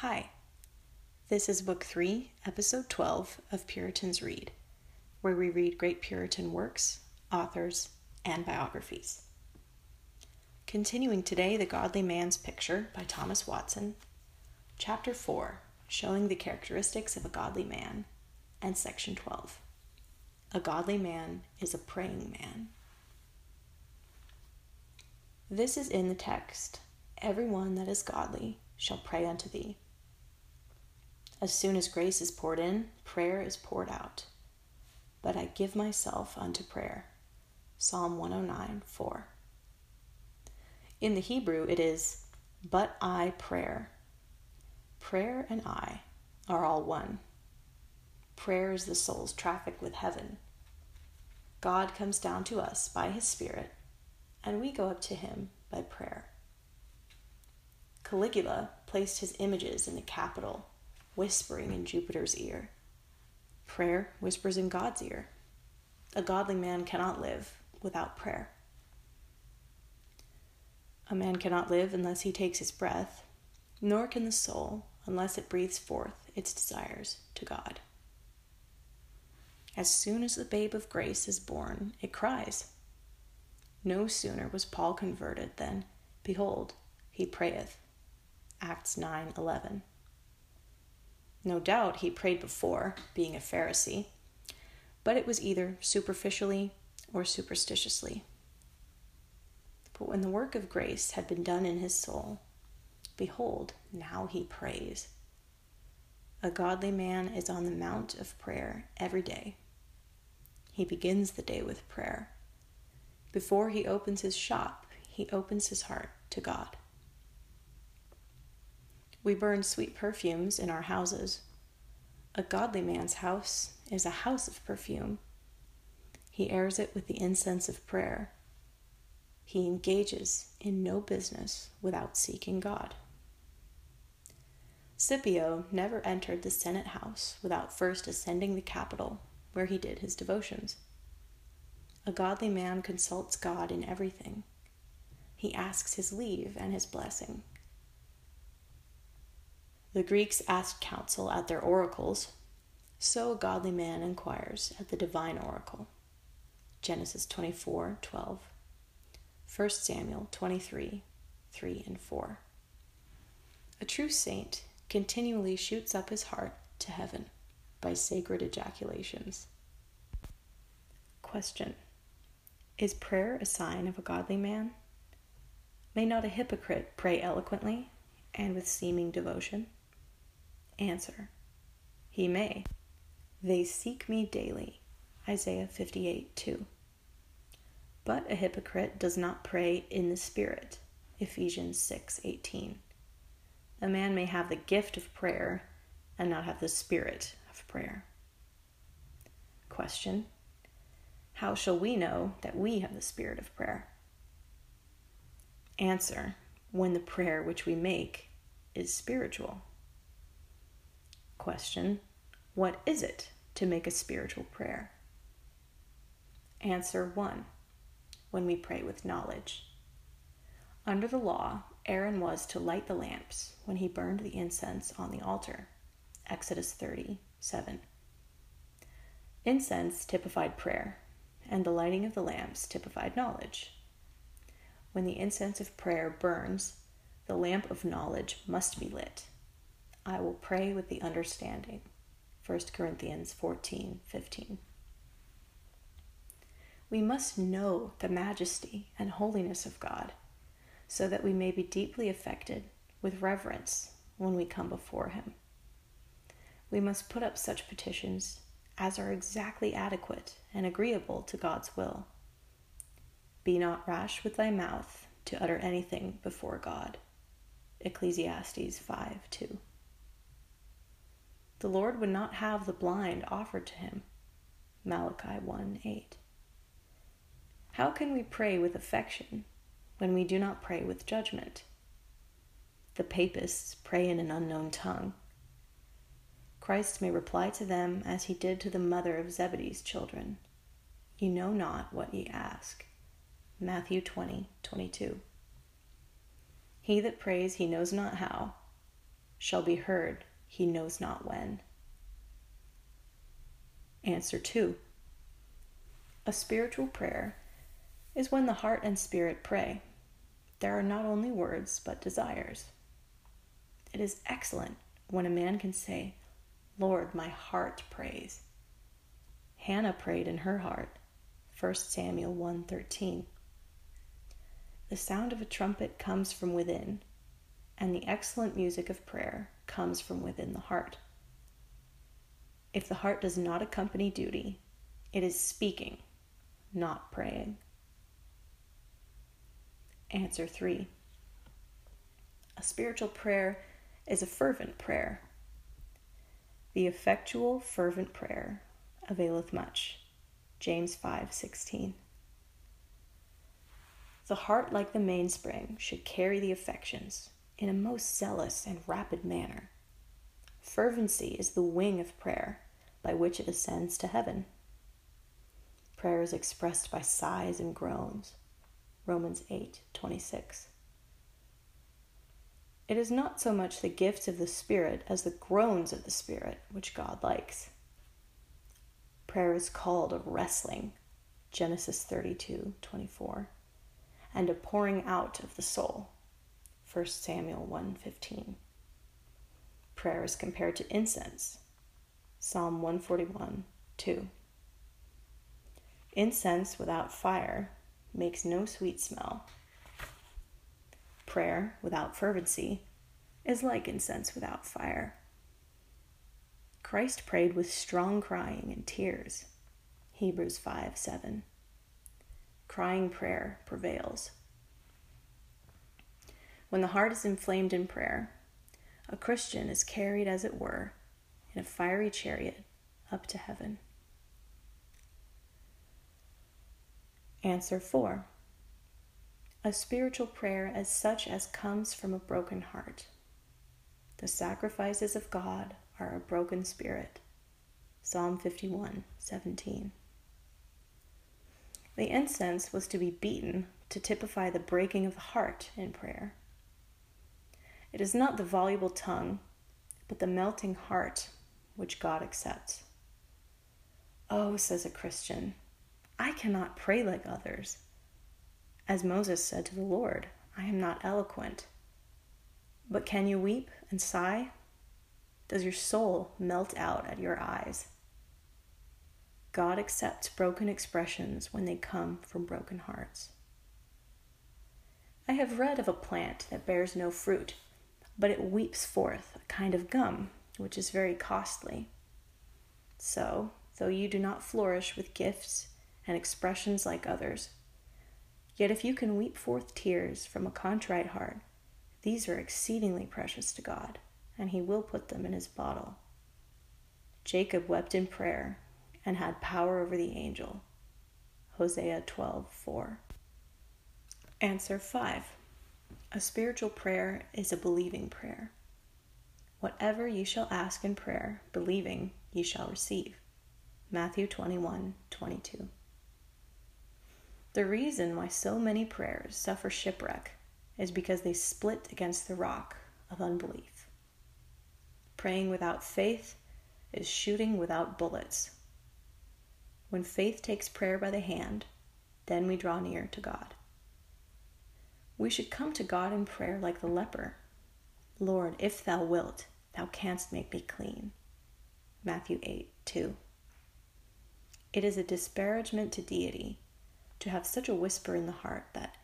Hi, this is Book 3, Episode 12 of Puritans Read, where we read great Puritan works, authors, and biographies. Continuing today, The Godly Man's Picture by Thomas Watson, Chapter 4, showing the characteristics of a godly man, and Section 12. A godly man is a praying man. This is in the text Every one that is godly shall pray unto thee. As soon as grace is poured in, prayer is poured out. But I give myself unto prayer. Psalm 109 4. In the Hebrew, it is, but I prayer. Prayer and I are all one. Prayer is the soul's traffic with heaven. God comes down to us by his Spirit, and we go up to him by prayer. Caligula placed his images in the Capitol whispering in Jupiter's ear. Prayer whispers in God's ear. A godly man cannot live without prayer. A man cannot live unless he takes his breath, nor can the soul unless it breathes forth its desires to God. As soon as the babe of grace is born, it cries. No sooner was Paul converted than, behold, he prayeth. Acts 9:11. No doubt he prayed before, being a Pharisee, but it was either superficially or superstitiously. But when the work of grace had been done in his soul, behold, now he prays. A godly man is on the mount of prayer every day. He begins the day with prayer. Before he opens his shop, he opens his heart to God. We burn sweet perfumes in our houses. A godly man's house is a house of perfume. He airs it with the incense of prayer. He engages in no business without seeking God. Scipio never entered the Senate house without first ascending the Capitol, where he did his devotions. A godly man consults God in everything. He asks his leave and his blessing. The Greeks asked counsel at their oracles, so a godly man inquires at the divine oracle. Genesis 24 12. 1 Samuel 23 3 and 4. A true saint continually shoots up his heart to heaven by sacred ejaculations. Question Is prayer a sign of a godly man? May not a hypocrite pray eloquently and with seeming devotion? Answer He may. They seek me daily. Isaiah 58 2. But a hypocrite does not pray in the Spirit. Ephesians 6 18. A man may have the gift of prayer and not have the spirit of prayer. Question How shall we know that we have the spirit of prayer? Answer When the prayer which we make is spiritual. Question What is it to make a spiritual prayer? Answer 1. When we pray with knowledge. Under the law, Aaron was to light the lamps when he burned the incense on the altar. Exodus 30 7. Incense typified prayer, and the lighting of the lamps typified knowledge. When the incense of prayer burns, the lamp of knowledge must be lit. I will pray with the understanding. 1 Corinthians 14 15. We must know the majesty and holiness of God so that we may be deeply affected with reverence when we come before Him. We must put up such petitions as are exactly adequate and agreeable to God's will. Be not rash with thy mouth to utter anything before God. Ecclesiastes 5 2. The Lord would not have the blind offered to him. Malachi 1 8. How can we pray with affection when we do not pray with judgment? The papists pray in an unknown tongue. Christ may reply to them as he did to the mother of Zebedee's children You know not what ye ask. Matthew 20 22. He that prays he knows not how shall be heard, he knows not when. Answer 2. A spiritual prayer is when the heart and spirit pray. There are not only words, but desires. It is excellent when a man can say, Lord, my heart prays. Hannah prayed in her heart. 1 Samuel 1:13. The sound of a trumpet comes from within, and the excellent music of prayer comes from within the heart. If the heart does not accompany duty, it is speaking, not praying. Answer 3. A spiritual prayer is a fervent prayer. The effectual fervent prayer availeth much. James 5:16. The heart like the mainspring should carry the affections in a most zealous and rapid manner. Fervency is the wing of prayer by which it ascends to heaven. Prayer is expressed by sighs and groans. Romans 8:26. It is not so much the gifts of the Spirit as the groans of the Spirit which God likes. Prayer is called a wrestling, Genesis 32:24, and a pouring out of the soul, 1 Samuel 1:15. Prayer is compared to incense, Psalm 141 2. Incense without fire makes no sweet smell. Prayer without fervency is like incense without fire. Christ prayed with strong crying and tears. Hebrews 5 7. Crying prayer prevails. When the heart is inflamed in prayer, a Christian is carried, as it were, in a fiery chariot up to heaven. Answer 4. A spiritual prayer as such as comes from a broken heart. The sacrifices of God are a broken spirit. Psalm 51 17. The incense was to be beaten to typify the breaking of the heart in prayer. It is not the voluble tongue, but the melting heart which God accepts. Oh, says a Christian, I cannot pray like others. As Moses said to the Lord, I am not eloquent. But can you weep and sigh? Does your soul melt out at your eyes? God accepts broken expressions when they come from broken hearts. I have read of a plant that bears no fruit but it weeps forth a kind of gum, which is very costly. So, though you do not flourish with gifts and expressions like others, yet if you can weep forth tears from a contrite heart, these are exceedingly precious to God, and He will put them in His bottle. Jacob wept in prayer and had power over the angel. Hosea 12:4. Answer 5. A spiritual prayer is a believing prayer. Whatever ye shall ask in prayer, believing, ye shall receive. Matthew 21 22. The reason why so many prayers suffer shipwreck is because they split against the rock of unbelief. Praying without faith is shooting without bullets. When faith takes prayer by the hand, then we draw near to God. We should come to God in prayer like the leper. Lord, if thou wilt, thou canst make me clean. Matthew 8 2. It is a disparagement to deity to have such a whisper in the heart that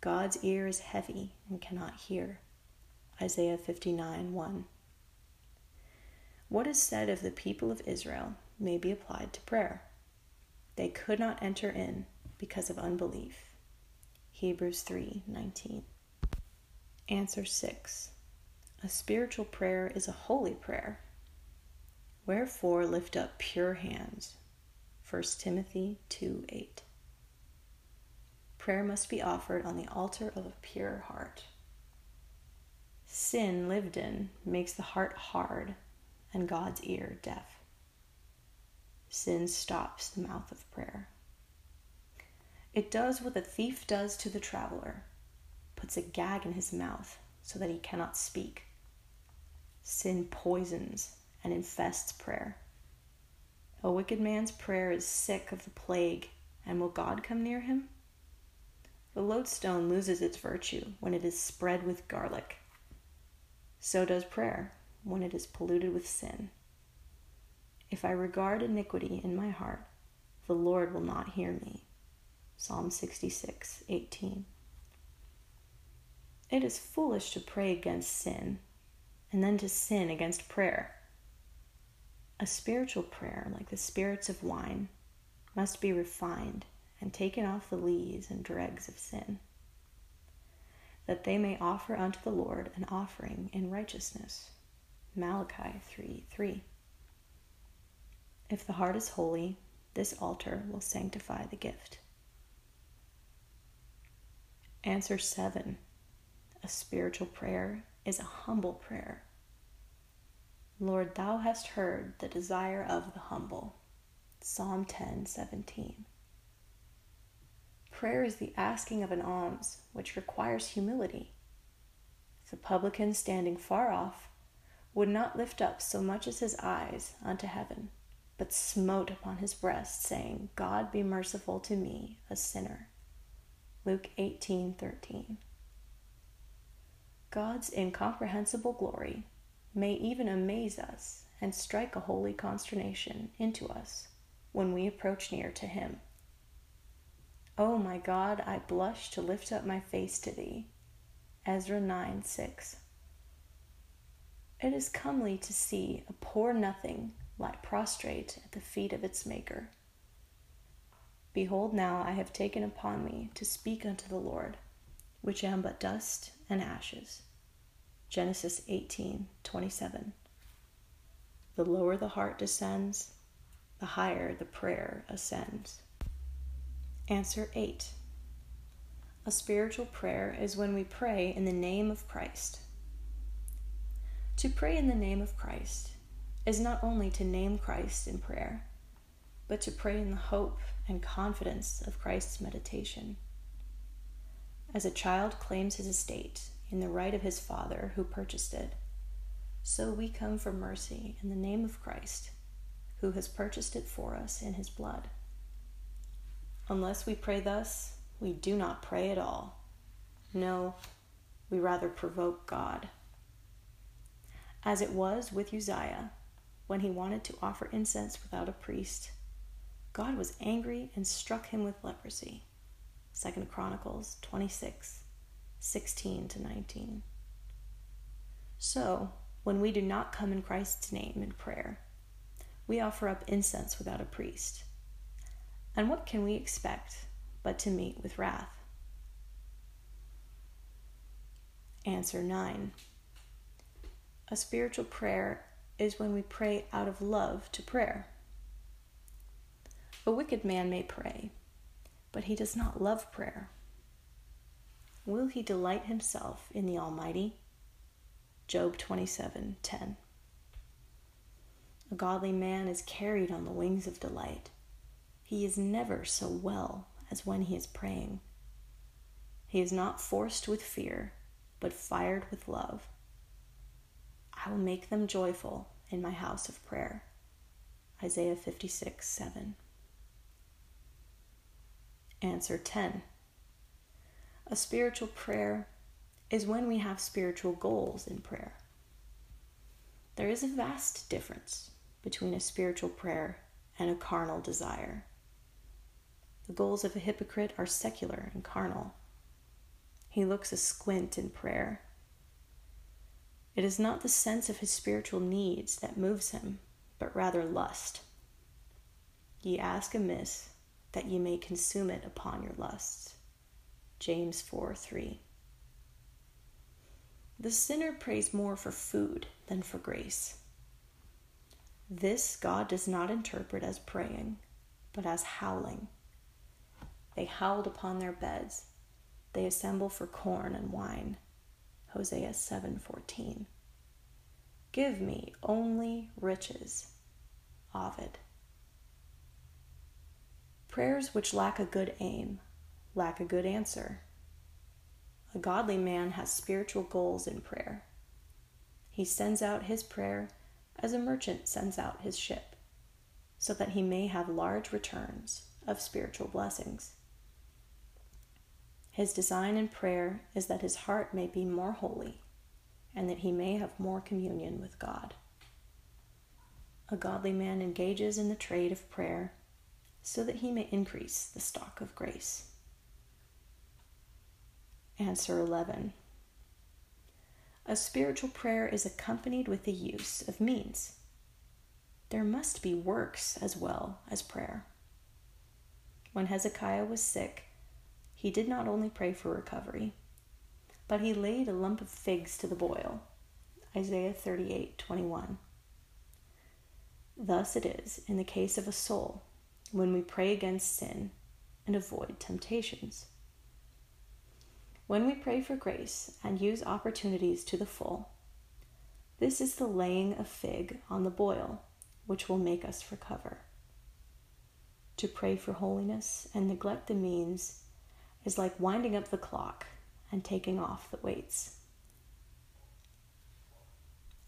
God's ear is heavy and cannot hear. Isaiah 59 1. What is said of the people of Israel may be applied to prayer. They could not enter in because of unbelief. Hebrews 3:19. Answer 6. A spiritual prayer is a holy prayer. Wherefore lift up pure hands. 1 Timothy 2:8. Prayer must be offered on the altar of a pure heart. Sin lived in makes the heart hard and God's ear deaf. Sin stops the mouth of prayer. It does what the thief does to the traveler puts a gag in his mouth so that he cannot speak. Sin poisons and infests prayer. A wicked man's prayer is sick of the plague, and will God come near him? The lodestone loses its virtue when it is spread with garlic. So does prayer when it is polluted with sin. If I regard iniquity in my heart, the Lord will not hear me. Psalm 66, 18. It is foolish to pray against sin and then to sin against prayer. A spiritual prayer, like the spirits of wine, must be refined and taken off the lees and dregs of sin, that they may offer unto the Lord an offering in righteousness. Malachi 3 3. If the heart is holy, this altar will sanctify the gift. Answer 7. A spiritual prayer is a humble prayer. Lord, thou hast heard the desire of the humble. Psalm 10 17. Prayer is the asking of an alms, which requires humility. The publican standing far off would not lift up so much as his eyes unto heaven, but smote upon his breast, saying, God be merciful to me, a sinner. Luke 18:13. God's incomprehensible glory may even amaze us and strike a holy consternation into us when we approach near to Him. Oh my God, I blush to lift up my face to Thee. Ezra 9 6. It is comely to see a poor nothing lie prostrate at the feet of its Maker. Behold, now I have taken upon me to speak unto the Lord which am but dust and ashes. Genesis 18 27. The lower the heart descends, the higher the prayer ascends. Answer 8. A spiritual prayer is when we pray in the name of Christ. To pray in the name of Christ is not only to name Christ in prayer, but to pray in the hope and confidence of Christ's mediation as a child claims his estate in the right of his father who purchased it, so we come for mercy in the name of Christ, who has purchased it for us in his blood. Unless we pray thus, we do not pray at all. No, we rather provoke God. As it was with Uzziah, when he wanted to offer incense without a priest, God was angry and struck him with leprosy. Second Chronicles 26, 16 to 19. So, when we do not come in Christ's name in prayer, we offer up incense without a priest. And what can we expect but to meet with wrath? Answer 9. A spiritual prayer is when we pray out of love to prayer. A wicked man may pray, but he does not love prayer. Will he delight himself in the Almighty? Job 27:10. A godly man is carried on the wings of delight. He is never so well as when he is praying. He is not forced with fear, but fired with love. I will make them joyful in my house of prayer. Isaiah 56 7. Answer 10. A spiritual prayer is when we have spiritual goals in prayer. There is a vast difference between a spiritual prayer and a carnal desire. The goals of a hypocrite are secular and carnal. He looks asquint in prayer. It is not the sense of his spiritual needs that moves him, but rather lust. Ye ask amiss, that ye may consume it upon your lusts. James 4 3. The sinner prays more for food than for grace. This God does not interpret as praying, but as howling. They howled upon their beds. They assemble for corn and wine. Hosea 7:14. Give me only riches. Ovid. Prayers which lack a good aim lack a good answer. A godly man has spiritual goals in prayer. he sends out his prayer as a merchant sends out his ship, so that he may have large returns of spiritual blessings. His design in prayer is that his heart may be more holy and that he may have more communion with God. A godly man engages in the trade of prayer so that he may increase the stock of grace. Answer 11. A spiritual prayer is accompanied with the use of means. There must be works as well as prayer. When Hezekiah was sick, he did not only pray for recovery, but he laid a lump of figs to the boil. Isaiah 38:21. Thus it is in the case of a soul when we pray against sin and avoid temptations. When we pray for grace and use opportunities to the full, this is the laying a fig on the boil, which will make us recover. To pray for holiness and neglect the means is like winding up the clock and taking off the weights.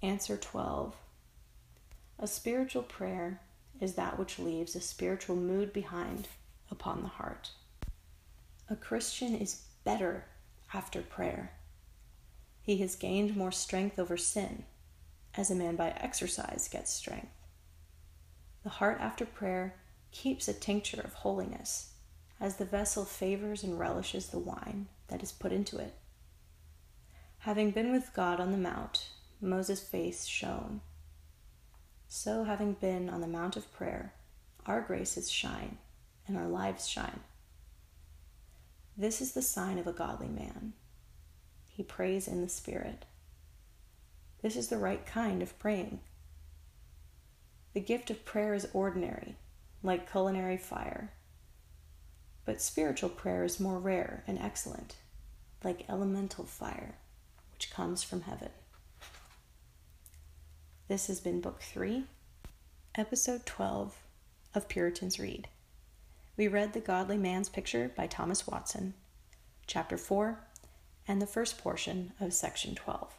Answer 12. A spiritual prayer is that which leaves a spiritual mood behind upon the heart. A Christian is better after prayer. He has gained more strength over sin, as a man by exercise gets strength. The heart after prayer keeps a tincture of holiness, as the vessel favors and relishes the wine that is put into it. Having been with God on the mount, Moses' face shone. So, having been on the mount of prayer, our graces shine and our lives shine. This is the sign of a godly man. He prays in the Spirit. This is the right kind of praying. The gift of prayer is ordinary, like culinary fire. But spiritual prayer is more rare and excellent, like elemental fire, which comes from heaven. This has been Book 3, Episode 12 of Puritans Read. We read The Godly Man's Picture by Thomas Watson, Chapter 4, and the first portion of Section 12.